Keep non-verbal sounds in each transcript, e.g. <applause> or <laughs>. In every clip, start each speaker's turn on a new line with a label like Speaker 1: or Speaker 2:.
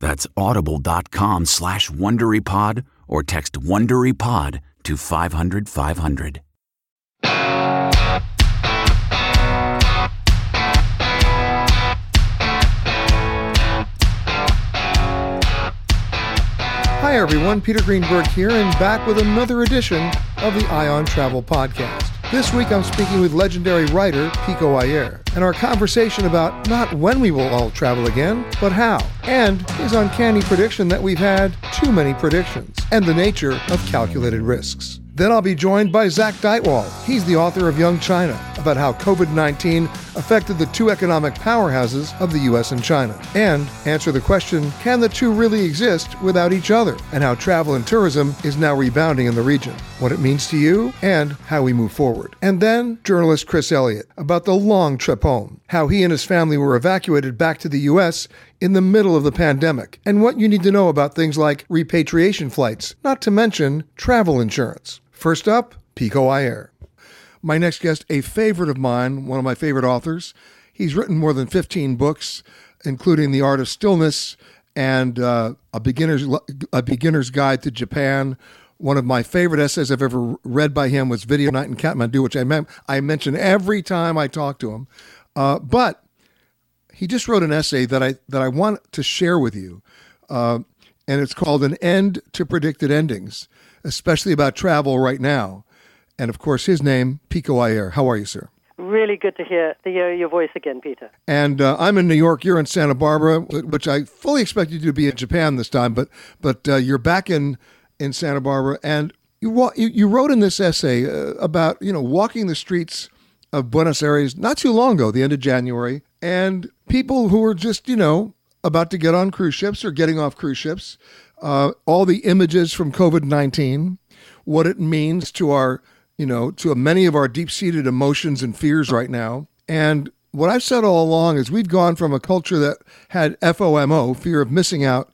Speaker 1: That's audible.com slash WonderyPod or text WonderyPod to 500 500.
Speaker 2: Hi, everyone. Peter Greenberg here, and back with another edition of the Eye on Travel Podcast. This week, I'm speaking with legendary writer Pico Iyer, and our conversation about not when we will all travel again, but how, and his uncanny prediction that we've had too many predictions, and the nature of calculated risks. Then I'll be joined by Zak Dychtwald. He's the author of Young China, about how COVID 19 affected the two economic powerhouses of the US and China, and answer the question can the two really exist without each other, and how travel and tourism is now rebounding in the region, what it means to you, and how we move forward. And then journalist Chris Elliott about the long trip home, how he and his family were evacuated back to the US in the middle of the pandemic, and what you need to know about things like repatriation flights, not to mention travel insurance. First up, Pico Iyer. My next guest, a favorite of mine, one of my favorite authors. He's written more than 15 books, including The Art of Stillness and uh, a beginner's a beginner's guide to Japan. One of my favorite essays I've ever read by him was Video Night in Kathmandu, which I, mem- I mention every time I talk to him. Uh, but he just wrote an essay that I that I want to share with you, uh, and it's called "An End to Predicted Endings." Especially about travel right now. And of course, his name, Pico Iyer. How are you, sir?
Speaker 3: Really good to hear, to hear your voice again, Peter.
Speaker 2: And uh, I'm in New York. You're in Santa Barbara, which I fully expected you to be in Japan this time, but but uh, you're back in in Santa Barbara, and you you, you wrote in this essay uh, about you know walking the streets of Buenos Aires not too long ago, the end of January, and people who were just you know about to get on cruise ships or getting off cruise ships uh, all the images from COVID 19, what it means to our, you know, to many of our deep seated emotions and fears right now. And what I've said all along is we've gone from a culture that had FOMO, fear of missing out,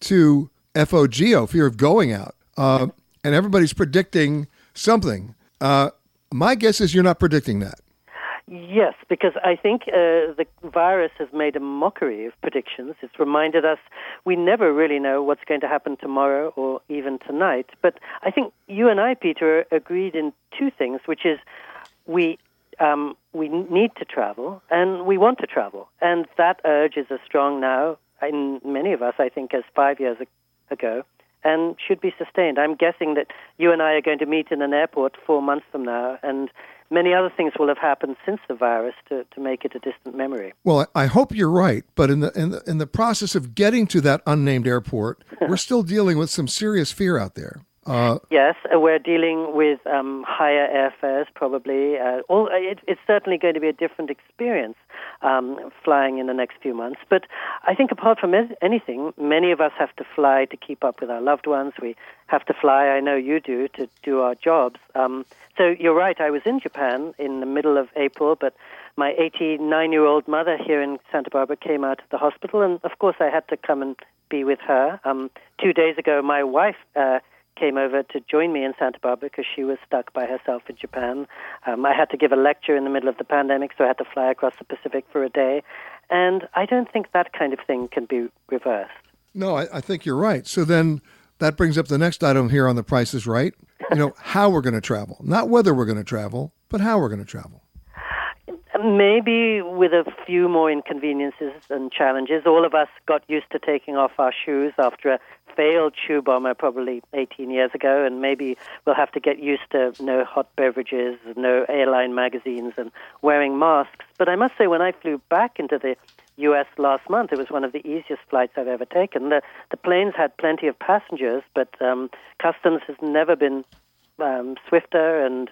Speaker 2: to FOGO, fear of going out. Uh, and everybody's predicting something. Uh, my guess is you're not predicting that.
Speaker 3: Yes, because I think uh, the virus has made a mockery of predictions. It's reminded us we never really know what's going to happen tomorrow or even tonight. But I think you and I, Peter, agreed in two things, which is we um, we need to travel and we want to travel, and that urge is as strong now in many of us, I think, as five years ago and should be sustained. I'm guessing that you and I are going to meet in an airport four months from now, and many other things will have happened since the virus to, to make it a distant memory.
Speaker 2: Well, I hope you're right, but in the in the, in the process of getting to that unnamed airport, <laughs> we're still dealing with some serious fear out there.
Speaker 3: Uh, yes, uh, we're dealing with um, higher airfares, probably. Uh, all, it, it's certainly going to be a different experience. um, flying in the next few months. But I think apart from anything, many of us have to fly to keep up with our loved ones. We have to fly, I know you do, to do our jobs. Um, so you're right, I was in Japan in the middle of April, but my 89 year old mother here in Santa Barbara came out of the hospital, and of course I had to come and be with her. Um, two days ago, my wife uh, came over to join me in Santa Barbara because she was stuck by herself in Japan. Um, I had to give a lecture in the middle of the pandemic, so I had to fly across the Pacific for a day. And I don't think that kind of thing can be reversed.
Speaker 2: No, I, I think you're right. So then that brings up the next item here on the Price is Right. You know, <laughs> how we're going to travel. Not whether we're going to travel, but how we're going to travel.
Speaker 3: Maybe with a few more inconveniences and challenges. All of us got used to taking off our shoes after a failed shoe bomber probably 18 years ago, and maybe we'll have to get used to no hot beverages, no airline magazines, and wearing masks. But I must say, when I flew back into the U.S. last month, it was one of the easiest flights I've ever taken. The, the planes had plenty of passengers, but um, customs has never been um, swifter and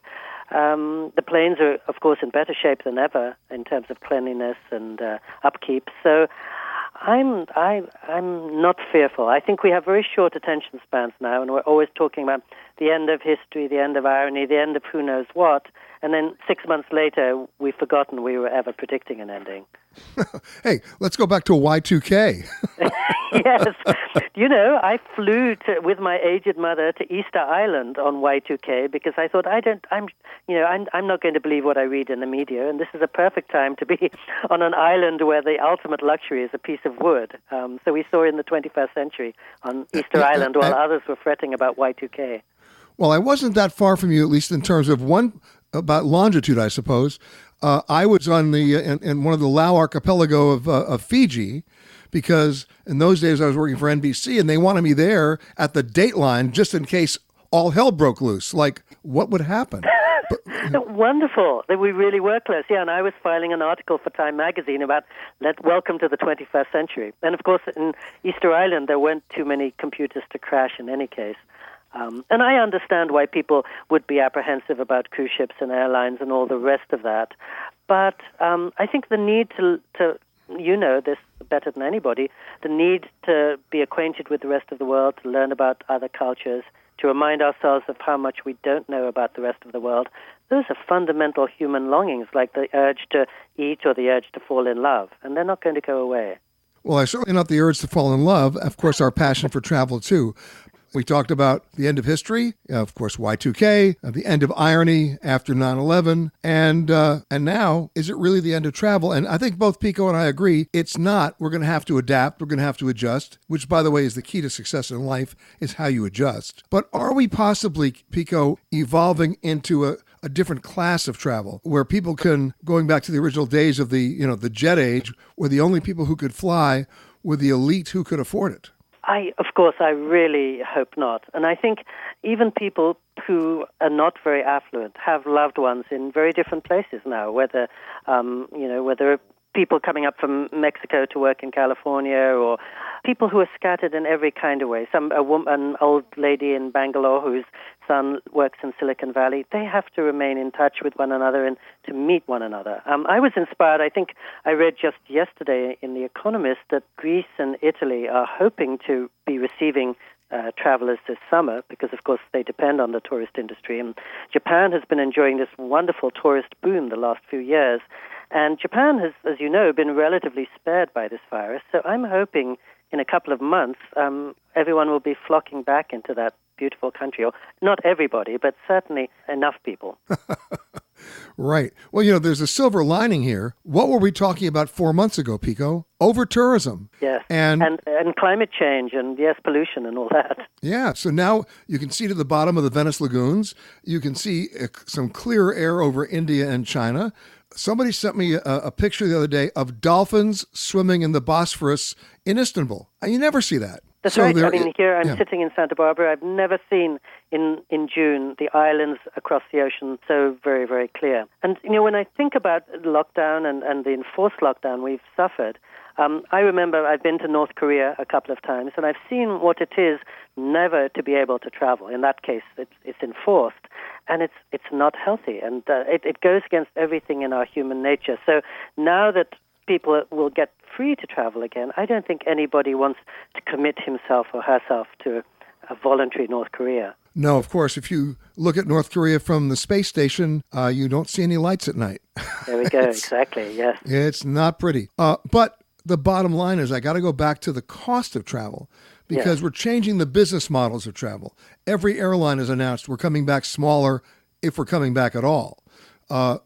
Speaker 3: um, the planes are, of course, in better shape than ever in terms of cleanliness and uh, upkeep. So I'm I, I'm not fearful. I think we have very short attention spans now, and we're always talking about the end of history, the end of irony, the end of who knows what. And then six months later, we've forgotten we were ever predicting an ending. <laughs>
Speaker 2: hey, let's go back to Y2K. <laughs> <laughs>
Speaker 3: yes. You know, I flew to, with my aged mother to Easter Island on Y2K because I thought I don't I'm you know, I'm I'm not going to believe what I read in the media and this is a perfect time to be <laughs> on an island where the ultimate luxury is a piece of wood. Um, so we saw in the 21st century on Easter Island while others were fretting about Y2K.
Speaker 2: Well, I wasn't that far from you, at least in terms of one about longitude, I suppose. Uh, I was on the uh, in, in, one of the Lau archipelago of, uh, of Fiji because in those days I was working for NBC and they wanted me there at the dateline just in case all hell broke loose. Like, what would happen? <laughs>
Speaker 3: But, Wonderful. We really were close. Yeah, and I was filing an article for Time magazine about let welcome to the 21st century. And of course, in Easter Island, there weren't too many computers to crash in any case. Um, and I understand why people would be apprehensive about cruise ships and airlines and all the rest of that. But um, I think the need to, to, you know this better than anybody, the need to be acquainted with the rest of the world, to learn about other cultures, to remind ourselves of how much we don't know about the rest of the world, those are fundamental human longings, like the urge to eat or the urge to fall in love, and they're not going to go away.
Speaker 2: Well, I certainly not the urge to fall in love. Of course, our passion for travel too. We talked about the end of history, of course, Y2K, uh, the end of irony after 9/11, and uh, and now is it really the end of travel? And I think both Pico and I agree it's not. We're going to have to adapt. We're going to have to adjust, which, by the way, is the key to success in life is how you adjust. But are we possibly, Pico, evolving into a a different class of travel where people can going back to the original days of the you know the jet age where the only people who could fly were the elite who could afford it
Speaker 3: I, of course, I really hope not. And I think even people who are not very affluent have loved ones in very different places now. Whether, um, you know, whether people coming up from Mexico to work in California, or people who are scattered in every kind of way. Some a woman, an old lady in Bangalore whose son works in Silicon Valley. They have to remain in touch with one another and to meet one another. Um, I was inspired. I think I read just yesterday in The Economist that Greece and Italy are hoping to be receiving uh, travelers this summer because, of course, they depend on the tourist industry. And Japan has been enjoying this wonderful tourist boom the last few years. And Japan has, as you know, been relatively spared by this virus. So I'm hoping in a couple of months, um, everyone will be flocking back into that beautiful country. Or not everybody, but certainly enough people. <laughs>
Speaker 2: right. Well, you know, there's a silver lining here. What were we talking about four months ago, Pico? Over tourism.
Speaker 3: Yes.
Speaker 2: And,
Speaker 3: and and climate change and yes, pollution and all that.
Speaker 2: Yeah. So now you can see to the bottom of the Venice lagoons. You can see uh, some clear air over India and China. Somebody sent me a, a, picture the other day of dolphins swimming in the Bosphorus in Istanbul. You never see that.
Speaker 3: That's so right. I mean, here I'm yeah. sitting in Santa Barbara. I've never seen in in June the islands across the ocean so very very clear. And you know, when I think about lockdown and, and the enforced lockdown we've suffered, um, I remember I've been to North Korea a couple of times, and I've seen what it is never to be able to travel. In that case, it's, it's enforced, and it's it's not healthy, and uh, it, it goes against everything in our human nature. So now that people will get free to travel again, I don't think anybody wants to commit himself or herself to a voluntary North Korea.
Speaker 2: No, of course. If you look at North Korea from the space station, uh, you don't see any lights at night.
Speaker 3: There we go. <laughs> exactly. Yes.
Speaker 2: It's not pretty. Uh, but the bottom line is, I got to go back to the cost of travel because we're changing the business models of travel. Every airline has announced we're coming back smaller if we're coming back at all. Uh,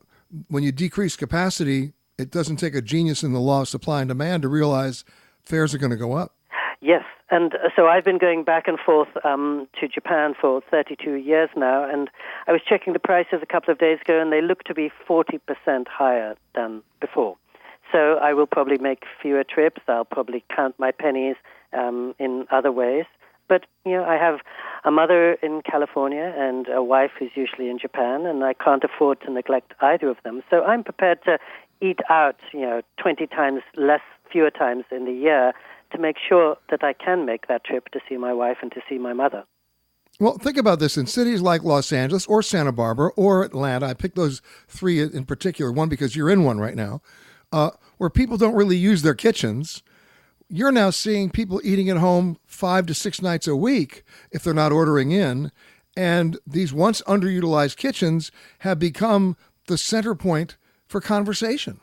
Speaker 2: when you decrease capacity, it doesn't take a genius in the law of supply and demand to realize fares are going to go up.
Speaker 3: Yes, and uh, so I've been going back and forth um, to Japan for 32 years now, and I was checking the prices a couple of days ago, and they look to be 40% higher than before. So I will probably make fewer trips. I'll probably count my pennies um, in other ways. But you know, I have a mother in California and a wife who's usually in Japan, and I can't afford to neglect either of them. So I'm prepared to eat out, you know, 20 times less, fewer times in the year to make sure that I can make that trip to see my wife and to see my mother.
Speaker 2: Well, think about this in cities like Los Angeles or Santa Barbara or Atlanta. I picked those three in particular, one because you're in one right now, uh, where people don't really use their kitchens. You're now seeing people eating at home five to six nights a week if they're not ordering in. And these once underutilized kitchens have become the center point for conversation.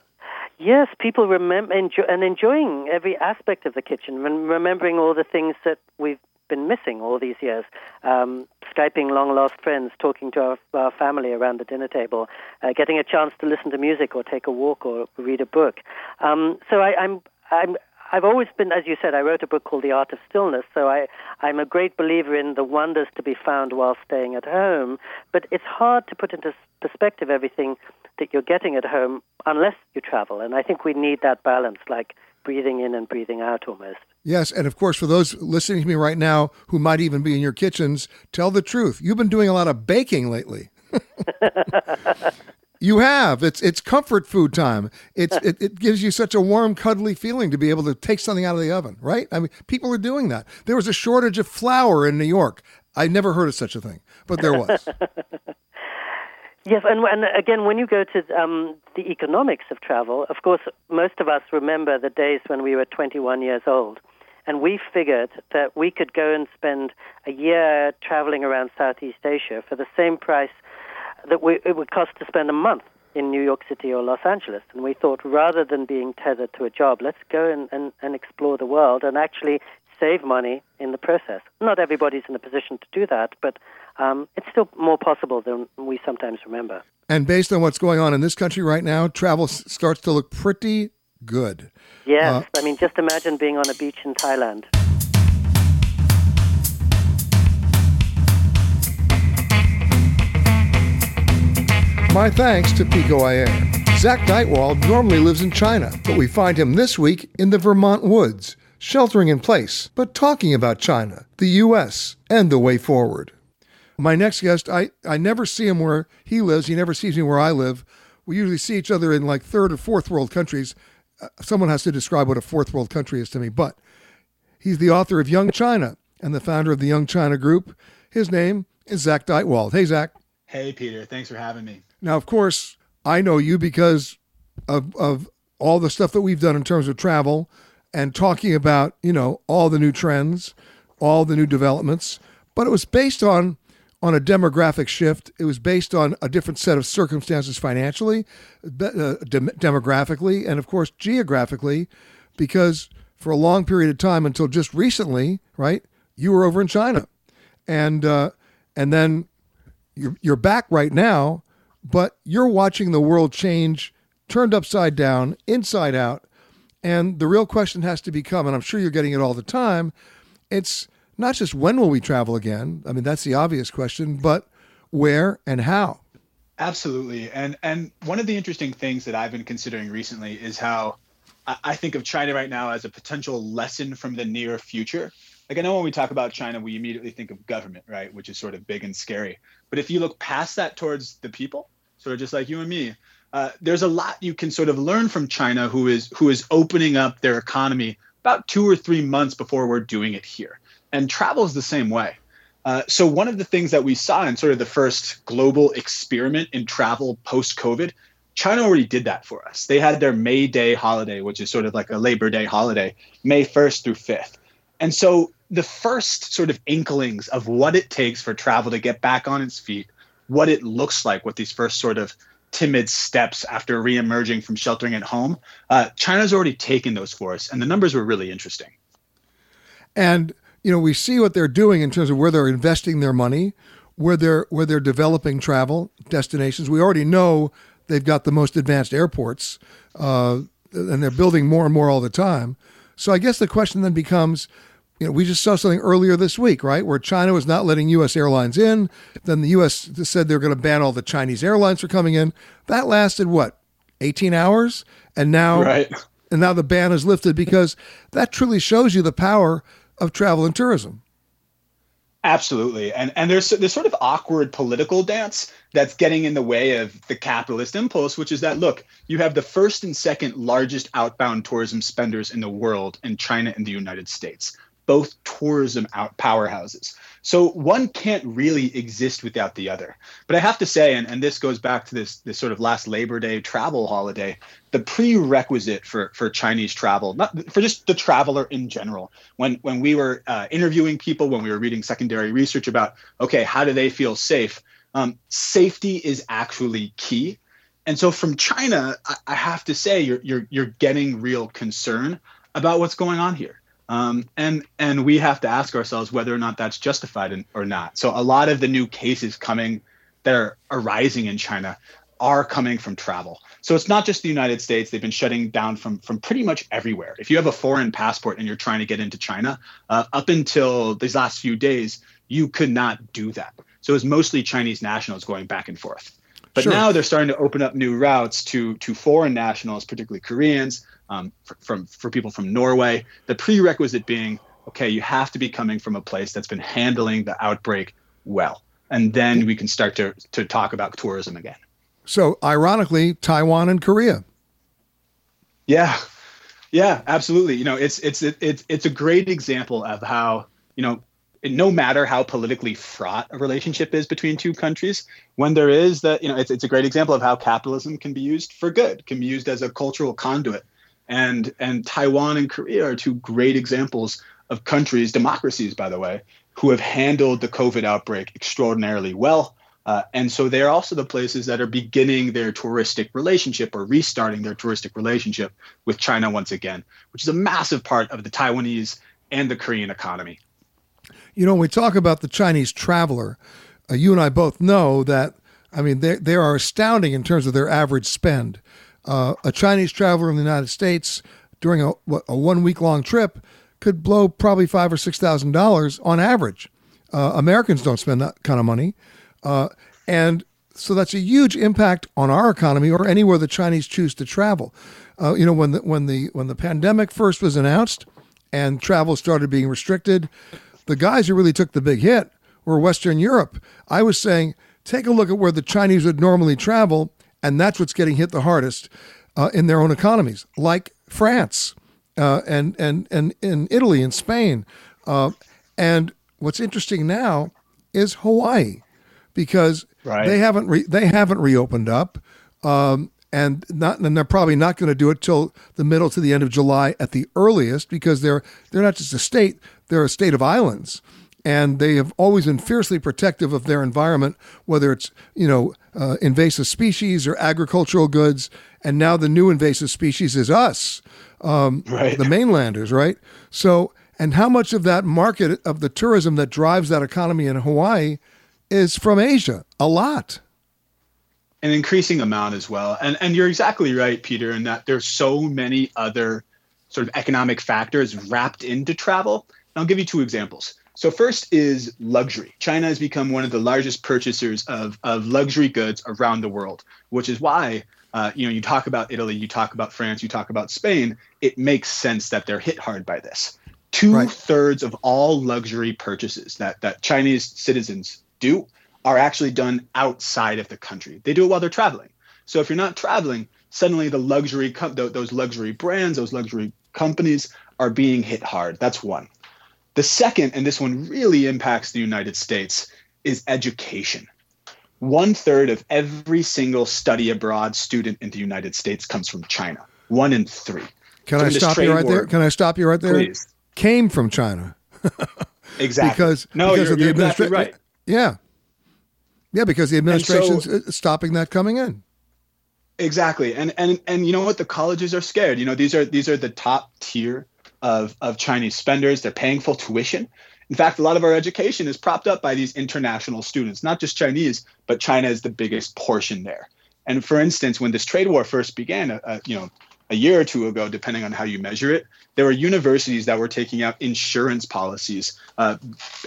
Speaker 3: Yes, people remember and enjoying every aspect of the kitchen, remembering all the things that we've been missing all these years. Um, Skyping long lost friends, talking to our, our family around the dinner table, uh, getting a chance to listen to music or take a walk or read a book. Um, so I, I'm I'm I've always been, as you said, I wrote a book called The Art of Stillness. So I, I'm a great believer in the wonders to be found while staying at home. But it's hard to put into perspective everything that you're getting at home unless you travel. And I think we need that balance, like breathing in and breathing out almost.
Speaker 2: Yes, and of course, for those listening to me right now who might even be in your kitchens, tell the truth. You've been doing a lot of baking lately. <laughs> <laughs> you have. It's it's comfort food time. It's it, it gives you such a warm, cuddly feeling to be able to take something out of the oven, right? I mean, people are doing that. There was a shortage of flour in New York. I never heard of such a thing, but there was. <laughs>
Speaker 3: Yes, and, and again, when you go to um, the economics of travel, of course, most of us remember the days when we were 21 years old. And we figured that we could go and spend a year traveling around Southeast Asia for the same price that we, it would cost to spend a month in New York City or Los Angeles. And we thought rather than being tethered to a job, let's go and, and, and explore the world and actually save money in the process. Not everybody's in a position to do that, but um, it's still more possible than we sometimes remember.
Speaker 2: And based on what's going on in this country right now, travel s- starts to look pretty good.
Speaker 3: Yes, uh, I mean, just imagine being on a beach in Thailand.
Speaker 2: My thanks to Pico Iyer. Zak Dychtwald normally lives in China, but we find him this week in the Vermont woods, sheltering in place, but talking about China, the U.S., and the way forward. My next guest, I, I never see him where he lives. He never sees me where I live. We usually see each other in like third or fourth world countries. Uh, someone has to describe what a fourth world country is to me, but he's the author of Young China and the founder of the Young China Group. His name is Zak Dychtwald. Hey, Zak.
Speaker 4: Hey, Peter. Thanks for having me.
Speaker 2: Now, of course, I know you because of, of all the stuff that we've done in terms of travel and talking about, you know, all the new trends, all the new developments. But it was based on on a demographic shift. It was based on a different set of circumstances financially, uh, de- demographically, and of course geographically, because for a long period of time until just recently, right, you were over in China, and uh, and then you're you're back right now, but you're watching the world change, turned upside down, inside out, and the real question has to become, and I'm sure you're getting it all the time, it's not just when will we travel again? I mean, that's the obvious question, but where and how?
Speaker 4: Absolutely. And and one of the interesting things that I've been considering recently is how I think of China right now as a potential lesson from the near future. Like I know when we talk about China, we immediately think of government, right, which is sort of big and scary. But if you look past that towards the people, sort of just like you and me, uh, there's a lot you can sort of learn from China, who is who is opening up their economy about two or three months before we're doing it here and travel is the same way. Uh, so one of the things that we saw in sort of the first global experiment in travel post COVID, China already did that for us. They had their May Day holiday, which is sort of like a Labor Day holiday, May 1st through 5th. And so the first sort of inklings of what it takes for travel to get back on its feet, what it looks like, with these first sort of timid steps after reemerging from sheltering at home, uh, China's already taken those for us, and the numbers were really interesting.
Speaker 2: And you know, we see what they're doing in terms of where they're investing their money, where they're where they're developing travel destinations. We already know they've got the most advanced airports, uh, and they're building more and more all the time. So I guess the question then becomes, you know, we just saw something earlier this week, right, where China was not letting U.S. airlines in. Then the U.S. said they're going to ban all the Chinese airlines from coming in. That lasted what, 18 hours, and now,
Speaker 4: right.
Speaker 2: and now the ban is lifted because that truly shows you the power of travel and tourism.
Speaker 4: Absolutely, and and there's this sort of awkward political dance that's getting in the way of the capitalist impulse, which is that look, you have the first and second largest outbound tourism spenders in the world in China and the United States both tourism powerhouses. So one can't really exist without the other. But I have to say, and, and this goes back to this this sort of last Labor Day travel holiday, the prerequisite for for Chinese travel, not for just the traveler in general. When when we were uh, interviewing people, when we were reading secondary research about okay, how do they feel safe? Um, safety is actually key. And so from China, I, I have to say, you're you're you're getting real concern about what's going on here. Um, and and we have to ask ourselves whether or not that's justified in, or not. So a lot of the new cases coming that are arising in China are coming from travel. So it's not just the United States. They've been shutting down from from pretty much everywhere. If you have a foreign passport and you're trying to get into China, uh, up until these last few days, you could not do that. So it's mostly Chinese nationals going back and forth. But sure. now they're starting to open up new routes to to foreign nationals, particularly Koreans, um, for, from for people from Norway. The prerequisite being, okay, you have to be coming from a place that's been handling the outbreak well, and then we can start to to talk about tourism again.
Speaker 2: So, ironically, Taiwan and Korea.
Speaker 4: Yeah, yeah, absolutely. You know, it's it's it's it's a great example of how you know no matter how politically fraught a relationship is between two countries, when there is that, you know, it's, it's a great example of how capitalism can be used for good, can be used as a cultural conduit and and Taiwan and Korea are two great examples of countries, democracies, by the way, who have handled the COVID outbreak extraordinarily well. Uh, and so they're also the places that are beginning their touristic relationship or restarting their touristic relationship with China once again, which is a massive part of the Taiwanese and the Korean economy.
Speaker 2: You know, when we talk about the Chinese traveler, uh, you and I both know that, I mean, they, they are astounding in terms of their average spend uh, a Chinese traveler in the United States during a, a one week long trip could blow probably five or six thousand dollars on average. Uh, Americans don't spend that kind of money, uh, and so that's a huge impact on our economy or anywhere the Chinese choose to travel. Uh, you know, when the when the when the pandemic first was announced and travel started being restricted, the guys who really took the big hit were Western Europe. I was saying, take a look at where the Chinese would normally travel and that's what's getting hit the hardest uh, in their own economies, like France uh, and and and in Italy and Spain. Uh, and what's interesting now is Hawaii, because right. they haven't re- they haven't reopened up, um, and not and they're probably not going to do it till the middle to the end of July at the earliest, because they're they're not just a state; they're a state of islands and they have always been fiercely protective of their environment, whether it's you know uh, invasive species or agricultural goods. And now the new invasive species is us, um, right. the mainlanders, right? So, and how much of that market of the tourism that drives that economy in Hawaii is from Asia? A lot.
Speaker 4: An increasing amount as well. And and you're exactly right, Peter, in that there's so many other sort of economic factors wrapped into travel. And I'll give you two examples. So first is luxury. China has become one of the largest purchasers of, of luxury goods around the world, which is why uh, you know you talk about Italy, you talk about France, you talk about Spain. It makes sense that they're hit hard by this. Two right. thirds of all luxury purchases that that Chinese citizens do are actually done outside of the country. They do it while they're traveling. So if you're not traveling, suddenly the luxury those luxury brands, those luxury companies are being hit hard. That's one. The second, and this one really impacts the United States, is education. one third of every single study abroad student in the United States comes from China. One in three.
Speaker 2: Can so I stop you right war, there? Can I stop you right there?
Speaker 4: Please.
Speaker 2: Came from China. <laughs>
Speaker 4: exactly.
Speaker 2: Because
Speaker 4: no,
Speaker 2: because
Speaker 4: you're, of the administration. Exactly right.
Speaker 2: Yeah. Yeah, because the administration's so, stopping that coming in.
Speaker 4: Exactly. And and and you know what? The colleges are scared. You know, these are these are the top tier of of Chinese spenders. They're paying full tuition. In fact, a lot of our education is propped up by these international students, not just Chinese, but China is the biggest portion there. And for instance, when this trade war first began, uh, you know, a year or two ago, depending on how you measure it, there were universities that were taking out insurance policies, uh,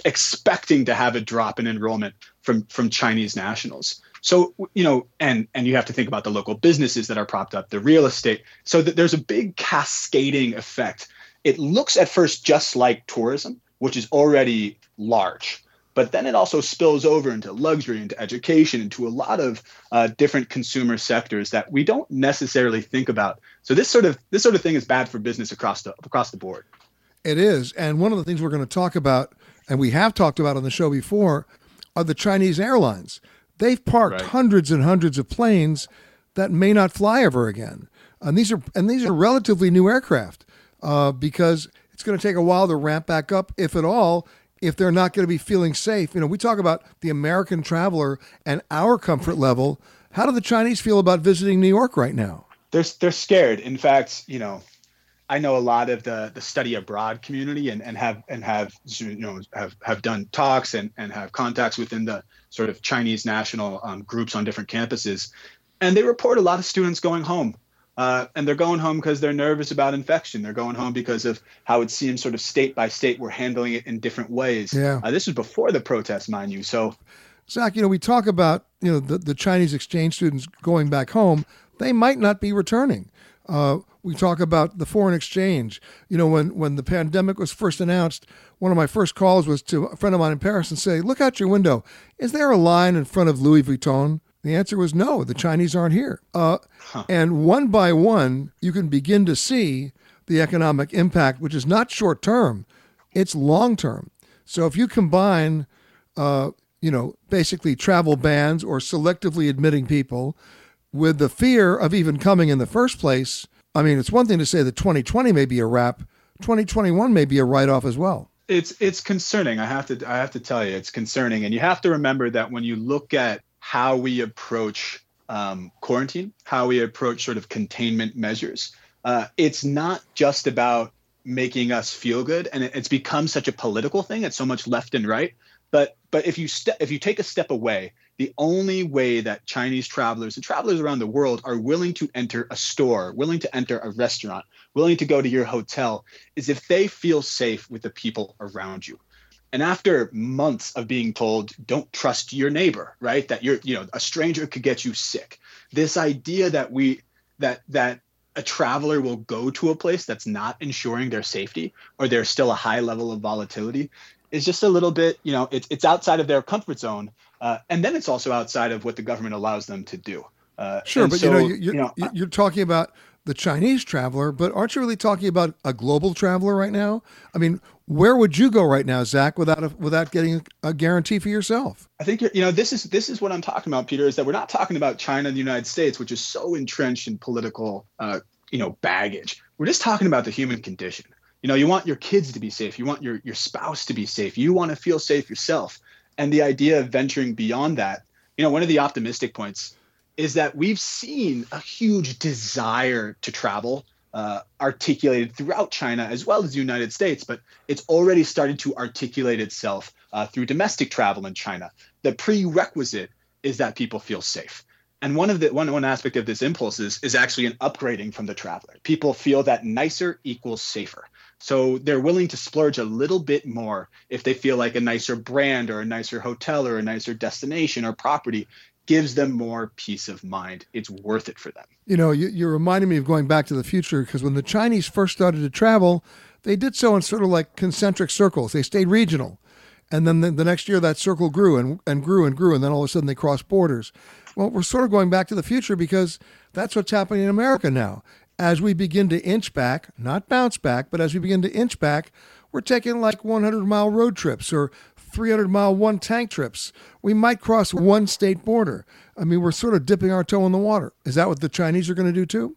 Speaker 4: expecting to have a drop in enrollment from from Chinese nationals. So you know, and and you have to think about the local businesses that are propped up, the real estate. So that there's a big cascading effect. It looks at first just like tourism, which is already large but then it also spills over into luxury, into education, into a lot of uh, different consumer sectors that we don't necessarily think about. So this sort of this sort of thing is bad for business across the across the board.
Speaker 2: It is, and one of the things we're going to talk about, and we have talked about on the show before, are the Chinese airlines. They've parked right. hundreds and hundreds of planes that may not fly ever again, and these are and these are relatively new aircraft uh, because it's going to take a while to ramp back up, if at all, if they're not going to be feeling safe. You know, we talk about the American traveler and our comfort level. How do the Chinese feel about visiting New York right now?
Speaker 4: They're they're scared. In fact, you know, I know a lot of the the study abroad community and, and have and have you know have have done talks and and have contacts within the sort of Chinese national um, groups on different campuses, and they report a lot of students going home uh, and they're going home because they're nervous about infection. They're going home because of how it seems sort of state by state we're handling it in different ways.
Speaker 2: Yeah.
Speaker 4: Uh, this was before the protests, mind you. So,
Speaker 2: Zak, you know, we talk about you know the, the Chinese exchange students going back home. They might not be returning. Uh, we talk about the foreign exchange. You know, when when the pandemic was first announced, one of my first calls was to a friend of mine in Paris and say, "Look out your window. Is there a line in front of Louis Vuitton?" The answer was no, the Chinese aren't here. Uh, huh. And one by one, you can begin to see the economic impact, which is not short term, it's long term. So if you combine, uh, you know, basically travel bans or selectively admitting people with the fear of even coming in the first place, I mean, it's one thing to say that 2020 may be a wrap, 2021 may be a write off as well.
Speaker 4: It's it's concerning. I have to I have to tell you, it's concerning, and you have to remember that when you look at how we approach um, quarantine, how we approach sort of containment measures. Uh, it's not just about making us feel good, and it, it's become such a political thing. It's so much left and right. But but if you if you take a step away, the only way that Chinese travelers and travelers around the world are willing to enter a store, willing to enter a restaurant, willing to go to your hotel, is if they feel safe with the people around you and after months of being told don't trust your neighbor right? That you're you know a stranger could get you sick. This idea that we that that a traveler will go to a place that's not ensuring their safety or there's still a high level of volatility is just a little bit you know it's, it's outside of their comfort zone uh, and then it's also outside of what the government allows them to do.
Speaker 2: Uh, sure but so, you know, you, you, you know you're talking about the Chinese traveler, but aren't you really talking about a global traveler right now? I mean, where would you go right now, Zak, without a, without getting a guarantee for yourself?
Speaker 4: I think you know this is this is what I'm talking about, Peter. Is that we're not talking about China and the United States, which is so entrenched in political, uh, you know, baggage. We're just talking about the human condition. You know, you want your kids to be safe. You want your your spouse to be safe. You want to feel safe yourself. And the idea of venturing beyond that, you know, one of the optimistic points is that we've seen a huge desire to travel uh, articulated throughout China as well as the United States, but it's already started to articulate itself uh, through domestic travel in China. The prerequisite is that people feel safe. And one of the one one aspect of this impulse is, is actually an upgrading from the traveler. People feel that nicer equals safer. So they're willing to splurge a little bit more if they feel like a nicer brand or a nicer hotel or a nicer destination or property gives them more peace of mind. It's worth it for them.
Speaker 2: You know, you, you're reminding me of going back to the future because when the Chinese first started to travel, they did so in sort of like concentric circles. They stayed regional. And then the, the next year, that circle grew and, and grew and grew. And then all of a sudden, they crossed borders. Well, we're sort of going back to the future because that's what's happening in America now. As we begin to inch back, not bounce back, but as we begin to inch back, we're taking like 100 mile road trips or 300 mile one tank trips. We might cross one state border. I mean, we're sort of dipping our toe in the water. Is that what the Chinese are going to do too?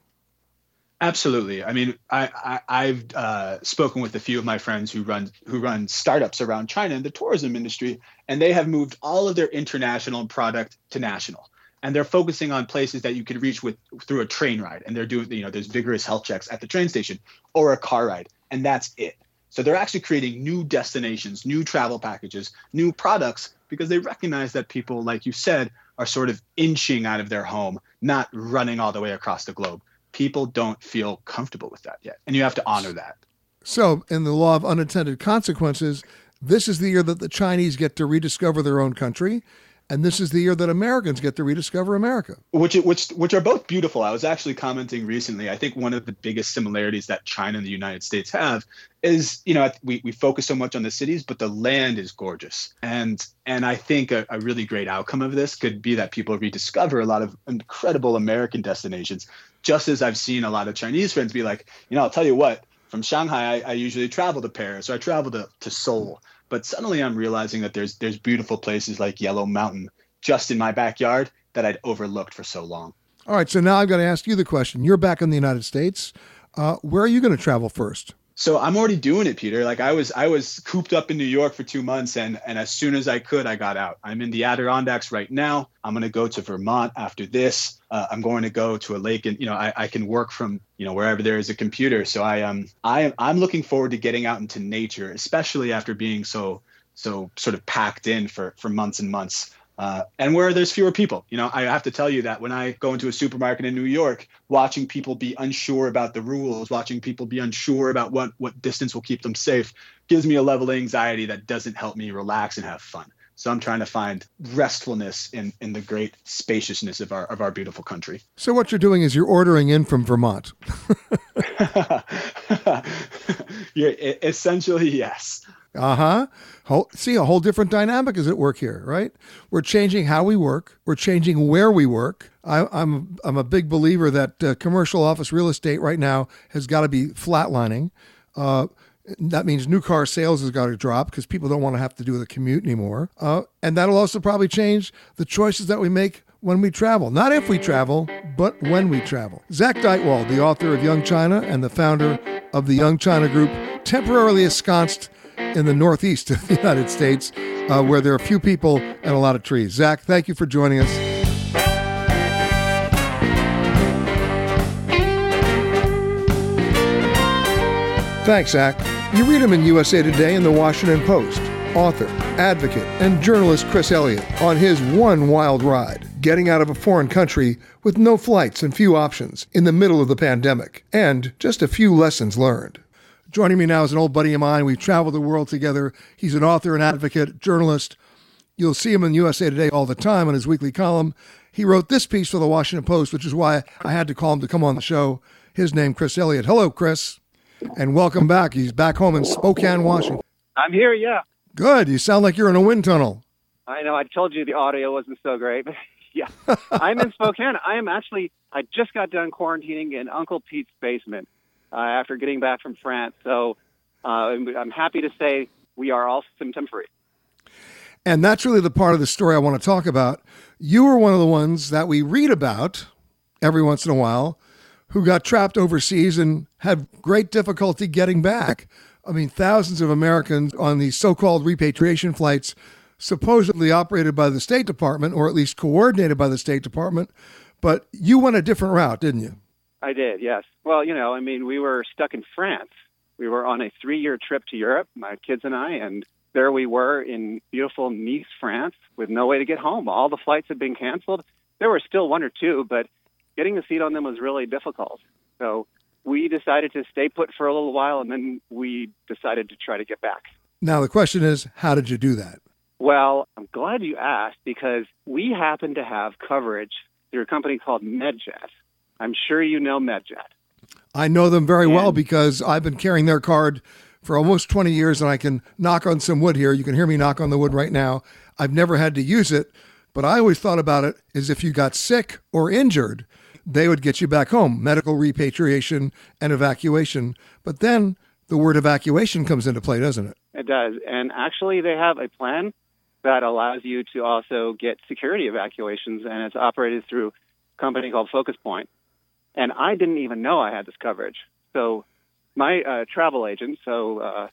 Speaker 4: Absolutely. I mean, I, I have uh, spoken with a few of my friends who run who run startups around China in the tourism industry, and they have moved all of their international product to national, and they're focusing on places that you can reach with through a train ride, and they're doing you know there's vigorous health checks at the train station or a car ride, and that's it. So they're actually creating new destinations, new travel packages, new products because they recognize that people, like you said, are sort of inching out of their home, not running all the way across the globe people don't feel comfortable with that yet. And you have to honor that.
Speaker 2: So, in the law of unintended consequences, this is the year that the Chinese get to rediscover their own country. And this is the year that Americans get to rediscover America.
Speaker 4: Which, which, which are both beautiful. I was actually commenting recently. I think one of the biggest similarities that China and the United States have is, you know, we, we focus so much on the cities, but the land is gorgeous. And and I think a, a really great outcome of this could be that people rediscover a lot of incredible American destinations just as I've seen a lot of Chinese friends be like, you know, I'll tell you what, from Shanghai, I, I usually travel to Paris or I travel to, to Seoul. But suddenly I'm realizing that there's there's beautiful places like Yellow Mountain just in my backyard that I'd overlooked for so long.
Speaker 2: All right, so now I've got to ask you the question. You're back in the United States. Uh, where are you going to travel first?
Speaker 4: So i'm already doing it peter. Like i was i was cooped up in new york for two months and and as soon as i could i got out. I'm in the adirondacks right now. I'm to go to vermont after this. Uh, i'm going to go to a lake and you know I, I can work from you know wherever there is a computer. So i am um, i i'm looking forward to getting out into nature especially after being so so sort of packed in for for months and months uh, and where there's fewer people. You know, I have to tell you that when I go into a supermarket in New York, watching people be unsure about the rules, watching people be unsure about what what distance will keep them safe, gives me a level of anxiety that doesn't help me relax and have fun. So I'm trying to find restfulness in in the great spaciousness of our of our beautiful country.
Speaker 2: So what you're doing is you're ordering in from Vermont. <laughs> <laughs>
Speaker 4: yeah, essentially yes.
Speaker 2: Uh huh. Whole, see, a whole different dynamic is at work here, right? We're changing how we work. We're changing where we work. I, am I'm, I'm a big believer that uh, commercial office real estate right now has got to be flatlining. Uh, that means new car sales has got to drop because people don't want to have to do the commute anymore. Uh, and that'll also probably change the choices that we make when we travel. Not if we travel, but when we travel. Zak Dychtwald, the author of Young China and the founder of the Young China Group, temporarily ensconced in the northeast of the United States, uh, where there are few people and a lot of trees. Zak, thank you for joining us. Thanks, Zak. You read him in USA Today and the Washington Post. Author, advocate, and journalist Chris Elliott on his one wild ride, getting out of a foreign country with no flights and few options in the middle of the pandemic, and just a few lessons learned. Joining me now is an old buddy of mine. We've traveled the world together. He's an author, an advocate, journalist. You'll see him in USA Today all the time on his weekly column. He wrote this piece for the Washington Post, which is why I had to call him to come on the show. His name, Chris Elliott. Hello, Chris, and welcome back. He's back home in Spokane, Washington.
Speaker 5: I'm here, yeah.
Speaker 2: Good. You sound like you're in a wind tunnel.
Speaker 5: I know. I told you the audio wasn't so great, <laughs> yeah. I'm in Spokane. I am actually, I just got done quarantining in Uncle Pete's basement uh, after getting back from France. So uh, I'm happy to say we are all symptom free.
Speaker 2: And that's really the part of the story I want to talk about. You were one of the ones that we read about every once in a while who got trapped overseas and had great difficulty getting back. I mean, thousands of Americans on these so called repatriation flights, supposedly operated by the State Department, or at least coordinated by the State Department. But you went a different route, didn't you?
Speaker 5: I did, yes. Well, you know, I mean, we were stuck in France. We were on a three year trip to Europe, my kids and I, and there we were in beautiful Nice, France, with no way to get home. All the flights had been canceled. There were still one or two, but getting a seat on them was really difficult. So we decided to stay put for a little while, and then we decided to try to get back.
Speaker 2: Now, the question is, how did you do that?
Speaker 5: Well, I'm glad you asked because we happen to have coverage through a company called MedJet. I'm sure you know MedJet.
Speaker 2: I know them very and, well because I've been carrying their card for almost 20 years and I can knock on some wood here. You can hear me knock on the wood right now. I've never had to use it, but I always thought about it as if you got sick or injured, they would get you back home, medical repatriation and evacuation. But then the word evacuation comes into play, doesn't it?
Speaker 5: It does. And actually, they have a plan that allows you to also get security evacuations, and it's operated through a company called Focus Point. And I didn't even know I had this coverage. So my uh, travel agent, so uh,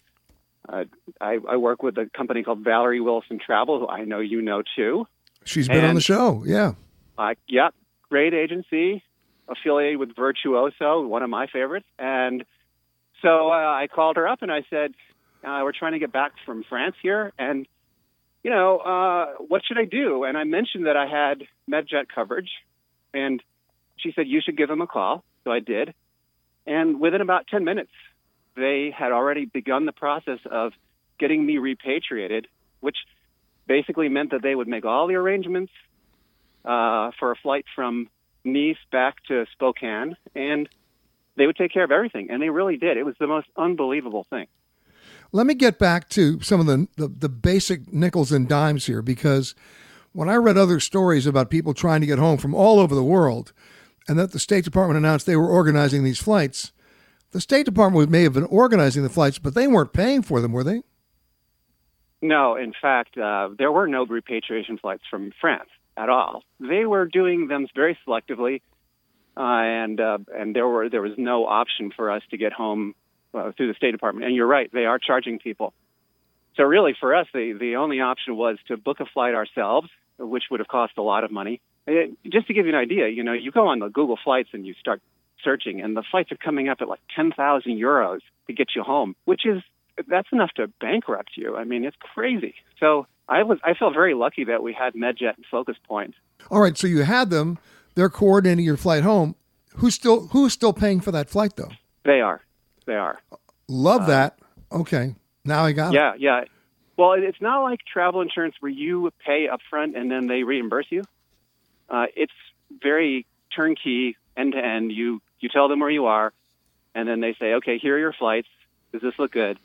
Speaker 5: uh, I, I, work with a company called Valerie Wilson Travel, who I know you know too.
Speaker 2: She's been and, on the show, yeah.
Speaker 5: Uh, yep, great agency, affiliated with Virtuoso, one of my favorites. And so uh, I called her up and I said, uh, "We're trying to get back from France here, and you know, uh, what should I do?" And I mentioned that I had MedJet coverage, and she said you should give them a call. So I did, and within about ten minutes, they had already begun the process of getting me repatriated, which basically meant that they would make all the arrangements uh, for a flight from Nice back to Spokane, and they would take care of everything. And they really did. It was the most unbelievable thing.
Speaker 2: Let me get back to some of the, the, the basic nickels and dimes here, because when I read other stories about people trying to get home from all over the world, and that the State Department announced they were organizing these flights, the State Department may have been organizing the flights, but they weren't paying for them, were they?
Speaker 5: No, in fact, uh, there were no repatriation flights from France at all. They were doing them very selectively, uh, and uh, and there were there was no option for us to get home uh, through the State Department. And you're right, they are charging people. So really, for us, the the only option was to book a flight ourselves, which would have cost a lot of money. It, just to give you an idea, you know, you go on the Google Flights and you start searching, and the flights are coming up at like ten thousand euros to get you home, which is that's enough to bankrupt you. I mean, it's crazy. So I was I felt very lucky that we had MedJet and Focus Point.
Speaker 2: All right, so you had them. They're coordinating your flight home. Who's still who's still paying for that flight though?
Speaker 5: They are. They are.
Speaker 2: Love uh, that. Okay, now I got
Speaker 5: yeah, it. Yeah, yeah. Well, it's not like travel insurance where you pay upfront and then they reimburse you. Uh, it's very turnkey, end to end. You you tell them where you are, and then they say, okay, here are your flights. Does this look good?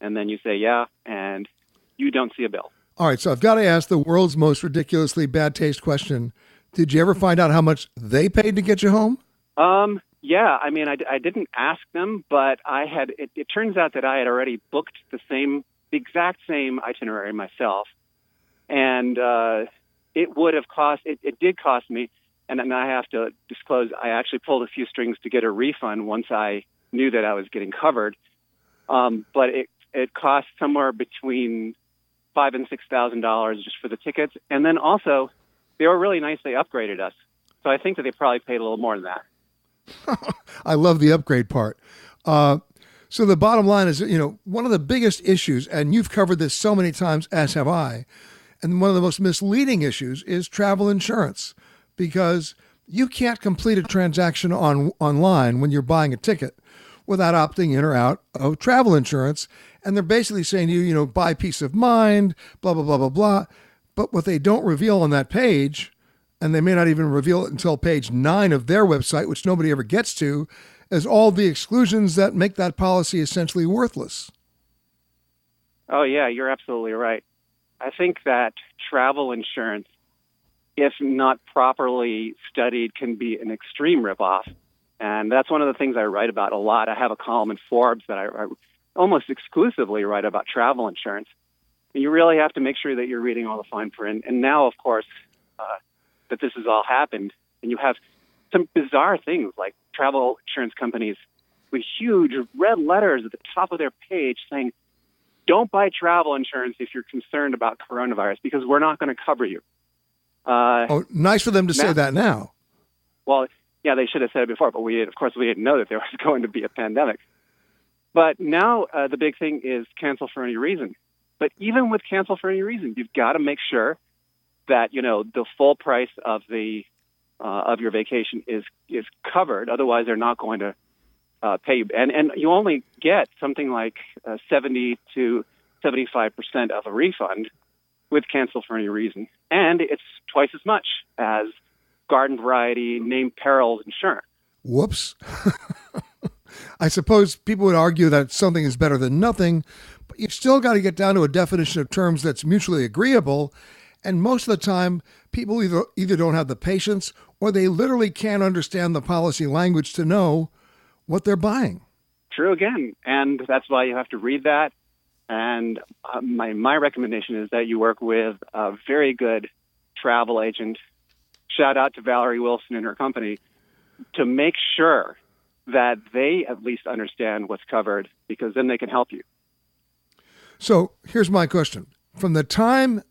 Speaker 5: And then you say, yeah, and you don't see a bill.
Speaker 2: All right, so I've got to ask the world's most ridiculously bad taste question. Did you ever find out how much they paid to get you home?
Speaker 5: Um, yeah, I mean, I, I didn't ask them, but I had. It, it turns out that I had already booked the same, the exact same itinerary myself, and uh, it would have cost. It, it did cost me and then I have to disclose I actually pulled a few strings to get a refund once I knew that I was getting covered. Um, but it it cost somewhere between five and six thousand dollars just for the tickets, and then also they were really nice. They upgraded us, so I think that they probably paid a little more than
Speaker 2: that. <laughs> I love the upgrade part. Uh, so the bottom line is, you know, one of the biggest issues, and you've covered this so many times, as have I, and one of the most misleading issues is travel insurance because you can't complete a transaction on online when you're buying a ticket without opting in or out of travel insurance. And they're basically saying to you, you know, buy peace of mind, blah, blah, blah, blah, blah. But what they don't reveal on that page, and they may not even reveal it until page nine of their website, which nobody ever gets to, is all the exclusions that make that policy essentially worthless.
Speaker 5: Oh, yeah, you're absolutely right. I think that travel insurance if not properly studied, can be an extreme ripoff. And that's one of the things I write about a lot. I have a column in Forbes that I, I almost exclusively write about travel insurance. And you really have to make sure that you're reading all the fine print. And now, of course, uh, that this has all happened, and you have some bizarre things like travel insurance companies with huge red letters at the top of their page saying, don't buy travel insurance if you're concerned about coronavirus because we're not going to cover you.
Speaker 2: Uh, oh, nice for them to now, say that now.
Speaker 5: Well, yeah, they should have said it before, but we, of course, we didn't know that there was <laughs> going to be a pandemic. But now uh, the big thing is cancel for any reason. But even with cancel for any reason, you've got to make sure that you know the full price of the uh, of your vacation is is covered. Otherwise, they're not going to uh, pay. And and you only get something like uh, seventy to seventy five percent of a refund with cancel for any reason. And it's twice as much as garden variety named perils insurance.
Speaker 2: Whoops. <laughs> I suppose people would argue that something is better than nothing, but you've still got to get down to a definition of terms that's mutually agreeable. And most of the time, people either either don't have the patience or they literally can't understand the policy language to know what they're buying.
Speaker 5: True again. And that's why you have to read that And uh, my, my recommendation is that you work with a very good travel agent. Shout out to Valerie Wilson and her company to make sure that they at least understand what's covered because then they can help you.
Speaker 2: So here's my question. From the time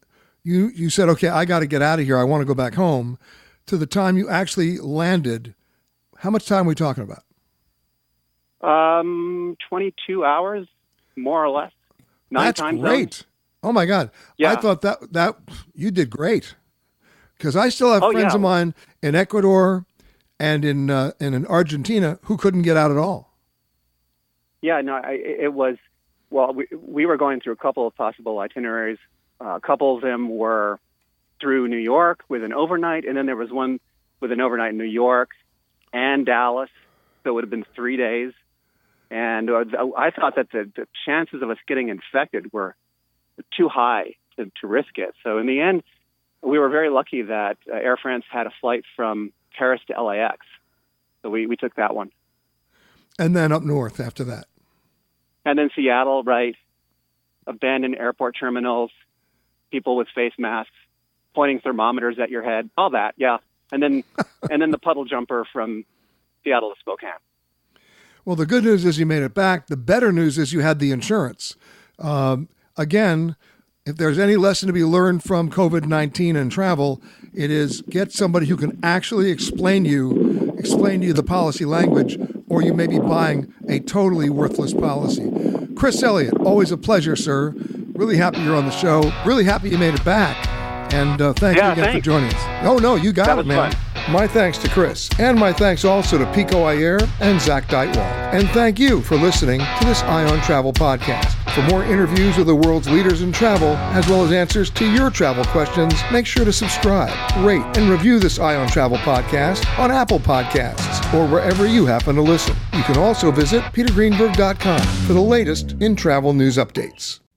Speaker 2: you, you said, okay, I got to get out of here, I want to go back home, to the time you actually landed, how much time are we talking about?
Speaker 5: Um, 22 hours, more or less. Nine
Speaker 2: That's great.
Speaker 5: zones.
Speaker 2: Oh my God.
Speaker 5: Yeah.
Speaker 2: I thought that, that you did great. Because I still have
Speaker 5: Oh,
Speaker 2: friends
Speaker 5: yeah.
Speaker 2: of mine in Ecuador and in, uh, and in Argentina who couldn't get out at all.
Speaker 5: Yeah, no, I, it was. Well, we we were going through a couple of possible itineraries. Uh, a couple of them were through New York with an overnight, and then there was one with an overnight in New York and Dallas. So it would have been three days. And uh, I thought that the, the chances of us getting infected were too high to, to risk it. So in the end, we were very lucky that uh, Air France had a flight from Paris to LAX. So we, we took that one.
Speaker 2: And then up north after that.
Speaker 5: And then Seattle, right? Abandoned airport terminals, people with face masks, pointing thermometers at your head, all that, yeah. And then, <laughs> and then the puddle jumper from Seattle to Spokane.
Speaker 2: Well, the good news is you made it back. The better news is you had the insurance. Um, again, if there's any lesson to be learned from COVID 19 and travel, it is get somebody who can actually explain you, explain to you the policy language, or you may be buying a totally worthless policy. Chris Elliott, always a pleasure, sir. Really happy you're on the show. Really happy you made it back. And uh, thank you
Speaker 5: Yeah,
Speaker 2: again for joining us. Oh, no, you got
Speaker 5: That
Speaker 2: it, man.
Speaker 5: fun.
Speaker 2: My thanks to Chris, and my thanks also to Pico Iyer and Zak Dychtwald. And thank you for listening to this Eye on Travel podcast. For more interviews with the world's leaders in travel, as well as answers to your travel questions, make sure to subscribe, rate, and review this Eye on Travel podcast on Apple Podcasts or wherever you happen to listen. You can also visit petergreenberg.com for the latest in travel news updates.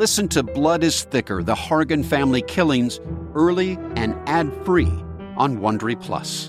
Speaker 1: Listen to Blood is Thicker The Hargan Family Killings early and ad free on Wondery Plus.